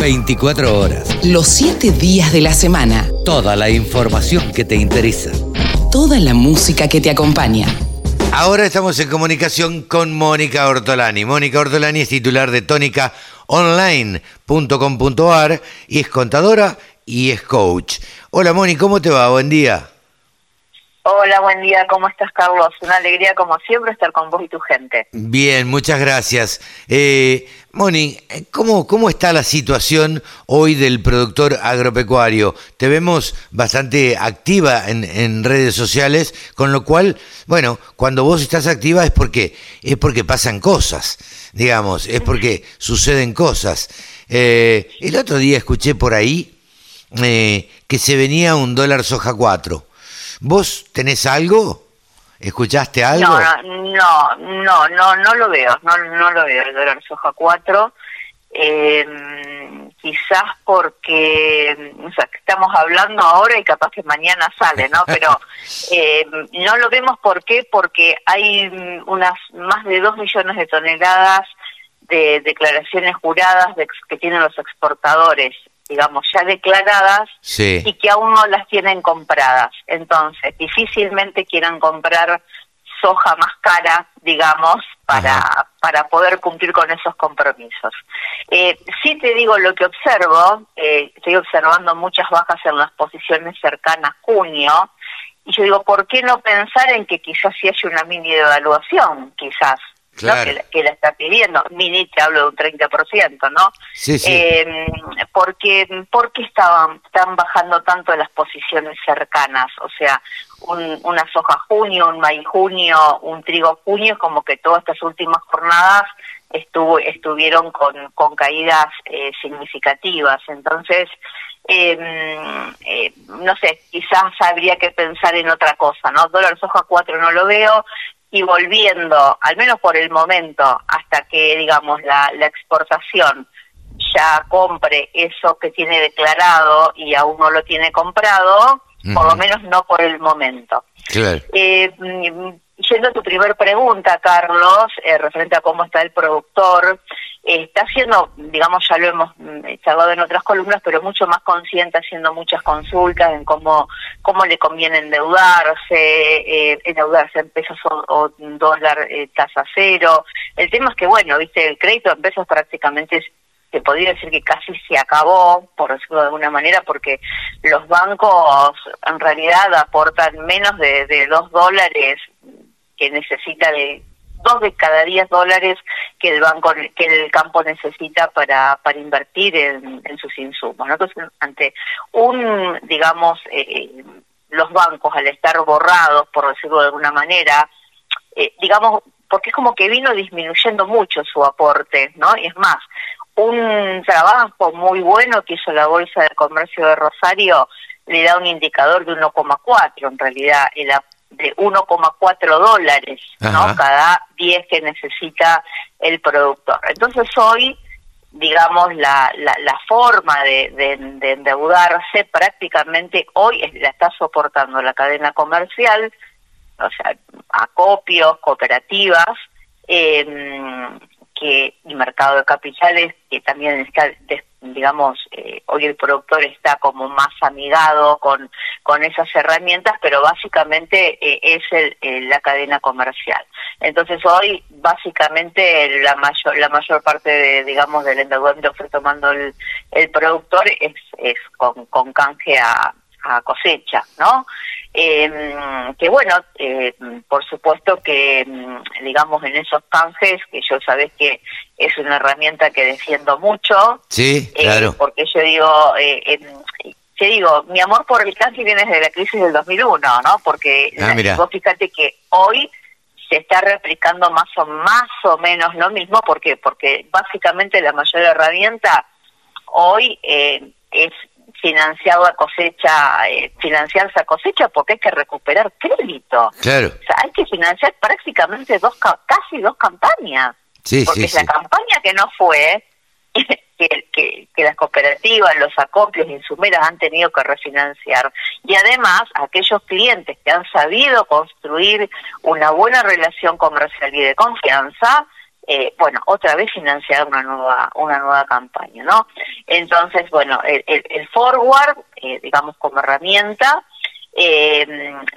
24 horas. Los 7 días de la semana. Toda la información que te interesa. Toda la música que te acompaña. Ahora estamos en comunicación con Mónica Ortolani. Mónica Ortolani es titular de tónicaonline.com.ar y es contadora y es coach. Hola Mónica, ¿cómo te va? Buen día. Hola, buen día, ¿cómo estás, Carlos? Una alegría, como siempre, estar con vos y tu gente. Bien, muchas gracias. Eh, Moni, ¿cómo, ¿cómo está la situación hoy del productor agropecuario? Te vemos bastante activa en, en, redes sociales, con lo cual, bueno, cuando vos estás activa es porque, es porque pasan cosas, digamos, es porque suceden cosas. Eh, el otro día escuché por ahí eh, que se venía un dólar soja 4. ¿Vos tenés algo? ¿Escuchaste algo? No, no, no, no, no lo veo, no, no lo veo el dólar soja 4. Eh, quizás porque o sea, estamos hablando ahora y capaz que mañana sale, ¿no? Pero eh, no lo vemos ¿por qué? porque hay unas más de dos millones de toneladas de declaraciones juradas de, que tienen los exportadores digamos, ya declaradas y que aún no las tienen compradas. Entonces, difícilmente quieran comprar soja más cara, digamos, para, para poder cumplir con esos compromisos. Eh, sí te digo lo que observo, eh, estoy observando muchas bajas en las posiciones cercanas junio, y yo digo, ¿por qué no pensar en que quizás si hay una mini devaluación, quizás? Que, la, está pidiendo. Mini te hablo de un 30%, ¿no? Sí, sí. Eh, porque, porque estaban, están bajando tanto las posiciones cercanas, o sea, un, una soja junio, un maíz junio, un trigo junio, como que todas estas últimas jornadas estuvo, estuvieron con, con caídas eh, significativas. Entonces, em, eh, no sé, quizás habría que pensar en otra cosa, ¿no? Dólar soja 4 no lo veo, y volviendo, al menos por el momento, hasta que, digamos, la, la exportación ya compre eso que tiene declarado y aún no lo tiene comprado, por lo menos no por el momento. Claro. Eh, mm, yendo a tu primer pregunta, Carlos, eh, referente a cómo está el productor, está haciendo, digamos, ya lo hemos mm, charlado en otras columnas, pero mucho más consciente, haciendo muchas consultas en cómo, cómo le conviene endeudarse, eh, endeudarse en pesos o, dólar eh, tasa cero. El tema es que, bueno, viste, el crédito en pesos prácticamente se podría decir que casi se acabó, por decirlo de alguna manera, porque los bancos en realidad aportan menos de, de dos dólares que necesita de dos de cada diez dólares que el banco que el campo necesita para para invertir en, sus insumos entonces ante un digamos eh, los bancos al estar borrados por decirlo de alguna manera eh, digamos porque es como que vino disminuyendo mucho su aporte no y es más un trabajo muy bueno que hizo la bolsa de comercio de Rosario le da un indicador de 1,4 en realidad el de 1,4 dólares, ¿no? Cada 10 que necesita el productor. Entonces hoy, digamos, la, la, la forma de, de, endeudarse prácticamente hoy la está soportando la cadena comercial, o sea, acopios, cooperativas, eh, que el mercado de capitales, que también está digamos, eh, hoy el productor está como más amigado con, con esas herramientas, pero básicamente eh, es el, la cadena comercial. Entonces hoy básicamente la mayor la mayor parte de, digamos del endeudamiento que fue tomando el, el productor es, es con, con canje a, a cosecha, ¿no? Eh, que bueno, eh, por supuesto que, mm, digamos, en esos canjes, que yo sabés que es una herramienta que defiendo mucho. Sí, eh, claro. porque yo digo, eh, te digo, mi amor por el canje viene desde la crisis del 2001, ¿no? Porque ah, vos fíjate que hoy se está replicando más o más o menos lo mismo, ¿por qué? Porque básicamente la mayor herramienta hoy eh, es financiar la cosecha, eh, financiarse a cosecha porque hay que recuperar crédito. Claro. O sea, hay que financiar prácticamente dos, casi dos campañas. Sí, porque sí, la campaña que no fue, que, que, que, las cooperativas, los acopios insumeras han tenido que refinanciar. Y además, aquellos clientes que han sabido construir una buena relación comercial y de confianza, eh, bueno, otra vez financiar una nueva, una nueva campaña, ¿no? Entonces, bueno, el, el, forward, eh, digamos, como herramienta, eh,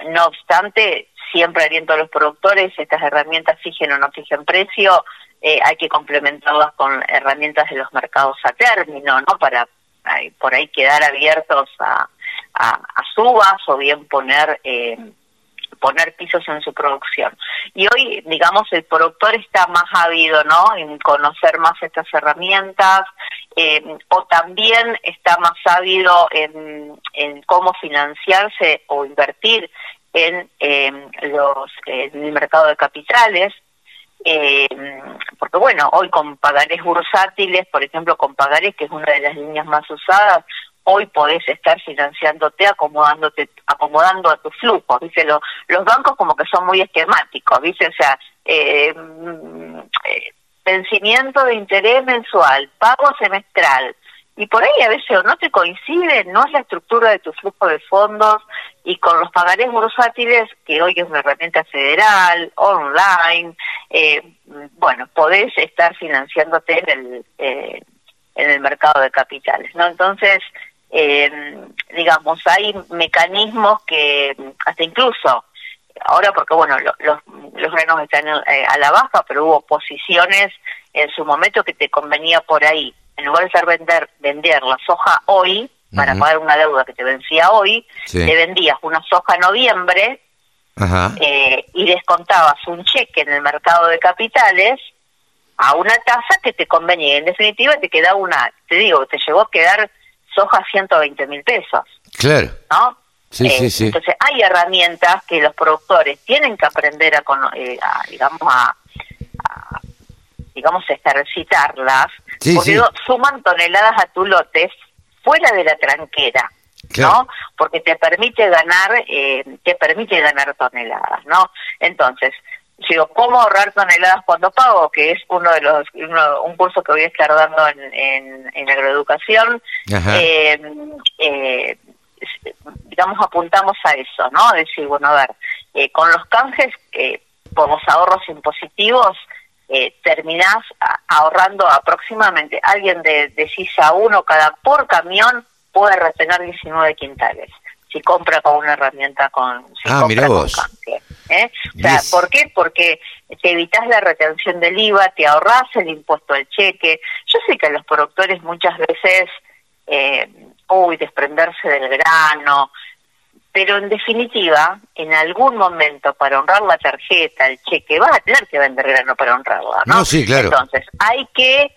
no obstante, siempre aliento a los productores, estas herramientas fijen o no fijen precio, hay que complementarlas con herramientas de los mercados a término, ¿no? Para por ahí quedar abiertos a, a, subas o bien poner poner pisos en su producción. Y hoy, digamos, el productor está más ávido, ¿no? En conocer más estas herramientas, eh, o también está más ávido en, en cómo financiarse o invertir en los en el mercado de capitales. Eh, porque bueno, hoy con pagarés bursátiles, por ejemplo, con pagarés, que es una de las líneas más usadas, hoy podés estar financiándote, acomodándote, acomodando a tu flujo, ¿viste? Los, bancos como que son muy esquemáticos, ¿viste? O sea, eh, mm, eh, vencimiento de interés mensual, pago semestral, y por ahí a veces no te coincide, no es la estructura de tu flujo de fondos, y con los pagarés bursátiles, que hoy es una herramienta federal, online, eh, bueno, podés estar financiándote en el, eh, en el mercado de capitales, ¿no? Entonces, eh, digamos, hay mecanismos que hasta incluso, ahora porque bueno, los, los granos están eh, a la baja, pero hubo posiciones en su momento que te convenía por ahí, en lugar de ser vender, vender la soja hoy, para pagar una deuda que te vencía hoy, te vendías una soja en noviembre eh, y descontabas un cheque en el mercado de capitales a una tasa que te convenía. En definitiva, te quedaba una, te digo, te llegó a quedar soja 120 mil pesos. Claro. ¿No? Sí, sí, eh, sí. Entonces hay herramientas que los productores tienen que aprender a, eh, digamos, a, digamos, ejercitarlas, porque suman toneladas a tu lote fuera de la tranquera, ¿no? Porque te permite ganar, eh, te permite ganar toneladas, ¿no? Entonces, digo, ¿cómo ahorrar toneladas cuando pago? Que es uno de los, un curso que voy a estar dando en, en, agroeducación. Eh, eh, digamos, apuntamos a eso, ¿no? Decir, bueno, a ver, eh, con los canjes, eh, por los ahorros impositivos, eh, terminás ahorrando aproximadamente, alguien de, de CISA 1 cada por camión puede retener 19 quintales si compra con una herramienta con, si ah, compra con canje. ¿Eh? O sea, ¿por qué? Porque te evitas la retención del IVA, te ahorras el impuesto al cheque. Yo sé que los productores muchas veces, eh, uy, desprenderse del grano, pero en definitiva, en algún momento para honrar la tarjeta, el cheque, vas a tener que vender grano para honrarla, ¿no? no sí, claro. Entonces, hay que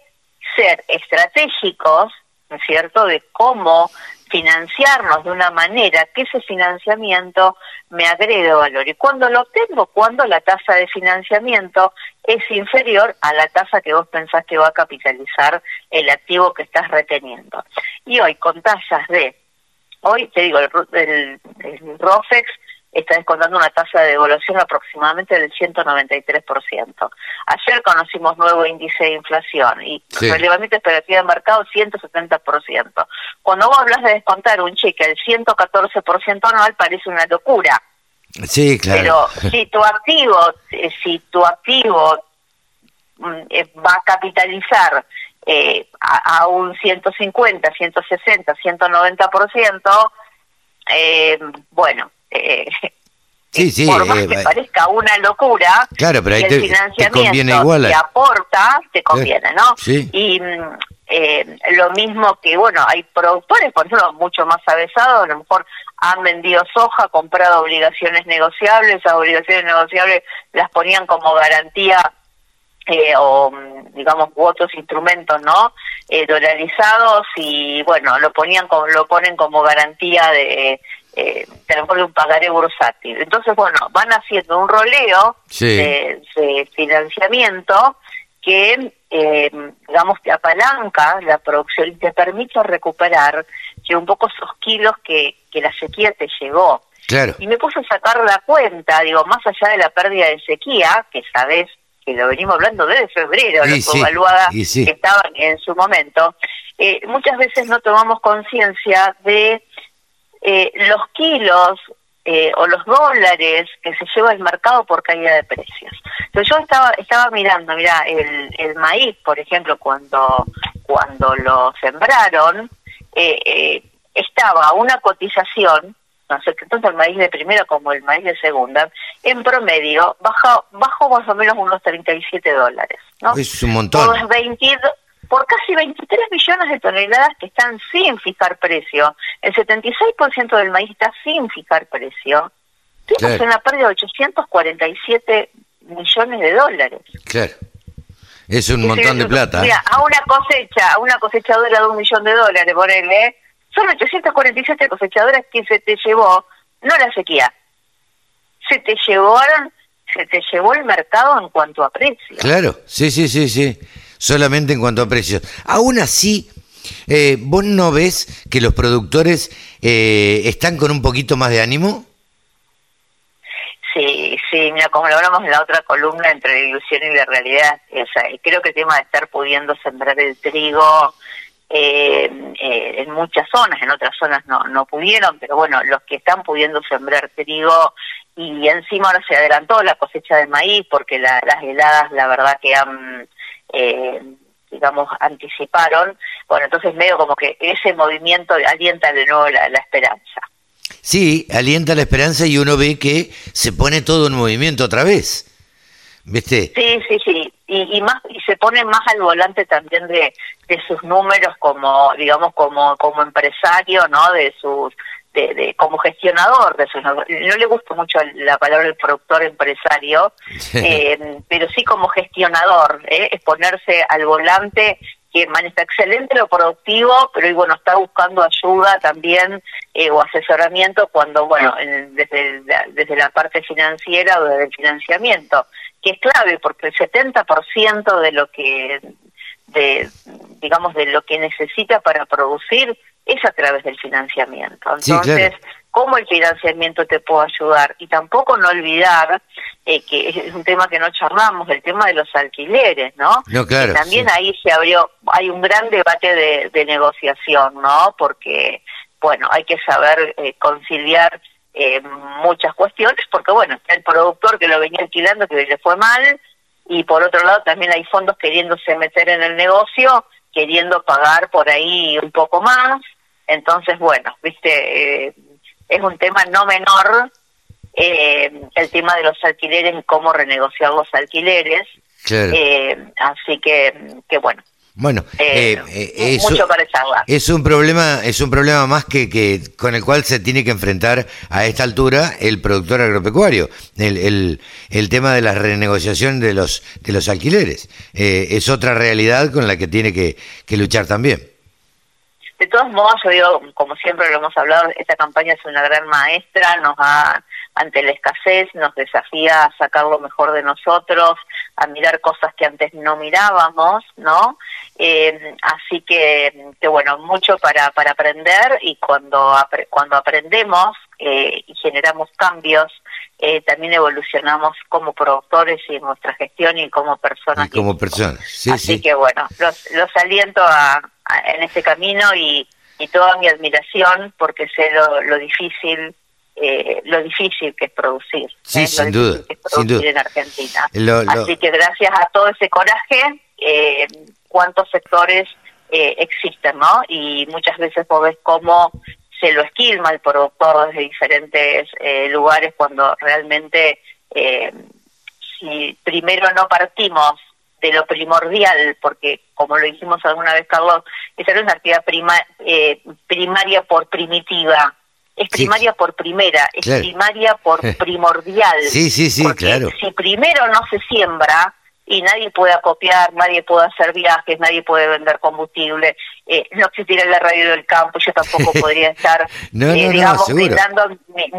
ser estratégicos, ¿no es cierto?, de cómo financiarnos de una manera que ese financiamiento me agregue valor. ¿Y cuando lo obtengo? Cuando la tasa de financiamiento es inferior a la tasa que vos pensás que va a capitalizar el activo que estás reteniendo. Y hoy con tasas de, hoy te digo, el, el, el ROFEX está descontando una tasa de devolución aproximadamente del 193%. Ayer conocimos nuevo índice de inflación y sí. relevamiento expectativa de mercado 170%. Cuando vos hablas de descontar un cheque al 114% anual parece una locura. Sí, claro. Pero si tu activo, eh, si tu activo mm, eh, va a capitalizar eh, a, a, un 150, 160, 190%, eh, bueno, eh, sí, sí, por más eh, que parezca una locura, claro, pero ahí el te, financiamiento te, te aporta, te conviene, ¿no? Sí. Y mm, eh, lo mismo que, bueno, hay productores, por ejemplo, mucho más avesados, a lo mejor han vendido soja, comprado obligaciones negociables, esas obligaciones negociables las ponían como garantía eh, o mm, digamos u otros instrumentos no eh, dolarizados y bueno lo ponían como, lo ponen como garantía de eh, de un pagaré bursátil entonces bueno van haciendo un roleo Sí. de, de financiamiento que eh, digamos te apalanca la producción y te permite recuperar que un poco esos kilos que, que la sequía te llegó Claro. y me puse a sacar la cuenta, digo, más allá de la pérdida de sequía, que sabes que lo venimos hablando desde febrero, Y la sí, evaluada sí. que estaban en su momento, eh, muchas veces no tomamos conciencia de eh, los kilos eh, o los dólares que se lleva el mercado por caída de precios. Entonces yo estaba estaba mirando, mira, el, el maíz, por ejemplo, cuando cuando lo sembraron, eh, eh, estaba una cotización, no sé, tanto el maíz de primera como el maíz de segunda, en promedio bajo, bajo más o menos unos 37 dólares. ¿no? Es un montón. 22, por casi 23 millones de toneladas que están sin fijar precio. El 76% del maíz está sin fijar precio. Tenemos una pérdida de 847 millones de dólares. Claro. Es un montón de plata. Mira, a una cosecha, a una cosechadora de un millón de dólares, ponele, son 847 cosechadoras que se te llevó, no la sequía, se te llevaron, se te llevó el mercado en cuanto a precios. Claro, sí, sí, sí, sí, solamente en cuanto a precios. Aún así, eh, ¿vos no ves que los productores eh, están con un poquito más de ánimo? Sí, sí, mira, como lo hablamos en la otra columna, entre la ilusión y la realidad, creo que el tema de estar pudiendo sembrar el trigo eh, eh, en muchas zonas, en otras zonas no, no pudieron, pero bueno, los que están pudiendo sembrar trigo y encima ahora se adelantó la cosecha de maíz porque las heladas, la verdad que han... Eh, digamos, anticiparon, bueno, entonces medio como que ese movimiento alienta de nuevo la esperanza. Sí, alienta la esperanza y uno ve que se pone todo en movimiento otra vez. ¿Viste? Sí, sí, sí. Y, más y se pone más al volante también de, de sus números como digamos como como empresario, ¿no? De sus de, como gestionador de sus no le gusta mucho la palabra el productor empresario, eh, pero sí como gestionador, ¿eh? es ponerse al volante que está excelente lo productivo, pero y bueno, está buscando ayuda también eh, o asesoramiento cuando, bueno, desde, desde la parte financiera o desde el financiamiento, que es clave porque el 70% de lo que, de, digamos, de lo que necesita para producir es a través del financiamiento. Entonces, cómo el financiamiento te puede ayudar y tampoco no olvidar eh, que es un tema que no charlamos, el tema de los alquileres, ¿no? no claro, también ahí se abrió, hay un gran debate de, negociación, ¿no? Porque, bueno, hay que saber eh, conciliar eh, muchas cuestiones, porque, bueno, está el productor que lo venía alquilando, que le fue mal, y por otro lado también hay fondos queriéndose meter en el negocio, queriendo pagar por ahí un poco más. Entonces, bueno, viste, es un tema no menor eh, el tema de los alquileres y cómo renegociar los alquileres. Eh, así que, que bueno. Bueno, eh, es, mucho para Es un problema, es un problema más que, que con el cual se tiene que enfrentar a esta altura el productor agropecuario. El, el, el tema de la renegociación de los de los alquileres es otra realidad con la que tiene que, que luchar también. De todos modos, yo digo, como siempre lo hemos hablado, esta campaña es una gran maestra, nos ha, ante la escasez, nos desafía a sacar lo mejor de nosotros, a mirar cosas que antes no mirábamos, ¿no? Eh, así que, que, bueno, mucho para, para aprender y cuando, cuando aprendemos eh, y generamos cambios, eh, también evolucionamos como productores y en nuestra gestión y como personas. Y como personas, sí, Así que bueno, los, los aliento a, en ese camino y, y, toda mi admiración porque sé lo, lo difícil eh, lo difícil que es producir. Sí, ¿eh? sin, duda, en Argentina. Así que gracias a todo ese coraje, eh, cuántos sectores eh, existen, ¿no? Y muchas veces vos ves cómo se lo esquilma el productor desde diferentes eh, lugares cuando realmente eh, si primero no partimos de lo primordial, porque como lo dijimos alguna vez, Carlos, esa no es una actividad prima, eh, primaria por primitiva, es primaria por primera, es primaria por primordial. Sí, sí, sí, claro. Si primero no se siembra, y nadie puede acopiar, nadie puede hacer viajes, nadie puede vender combustible, eh, no existiría la radio del campo, yo tampoco podría estar, eh, digamos, brindando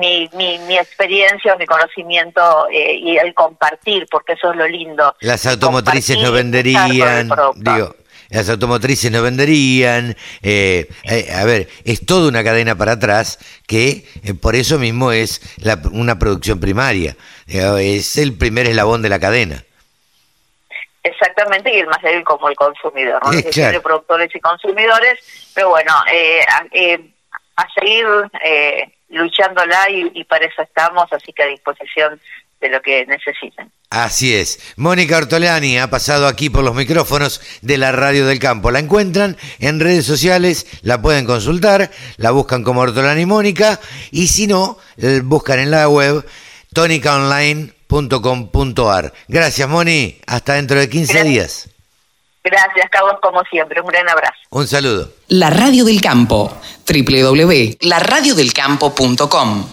mi, mi, mi, experiencia, mi conocimiento eh, y el compartir, porque eso es lo lindo. Las automotrices no venderían, digo, las automotrices no venderían, a ver, es toda una cadena para atrás que por eso mismo es la, una producción primaria, es el primer eslabón de la cadena. Exactamente, y el más débil como el consumidor, ¿no? Sí, productores y consumidores, pero bueno, eh, a, eh, a seguir eh, luchándola y, y para eso estamos, así que a disposición de lo que necesiten. Así es. Mónica Ortolani ha pasado aquí por los micrófonos de la Radio del Campo. La encuentran en redes sociales, la pueden consultar, la buscan como Ortolani Mónica y si no, buscan en la web tonicaonline.com.ar. Gracias, Moni. Hasta dentro de 15 días. Gracias, Carlos, como siempre. Un gran abrazo. Un saludo. La Radio del Campo. www.laradiodelcampo.com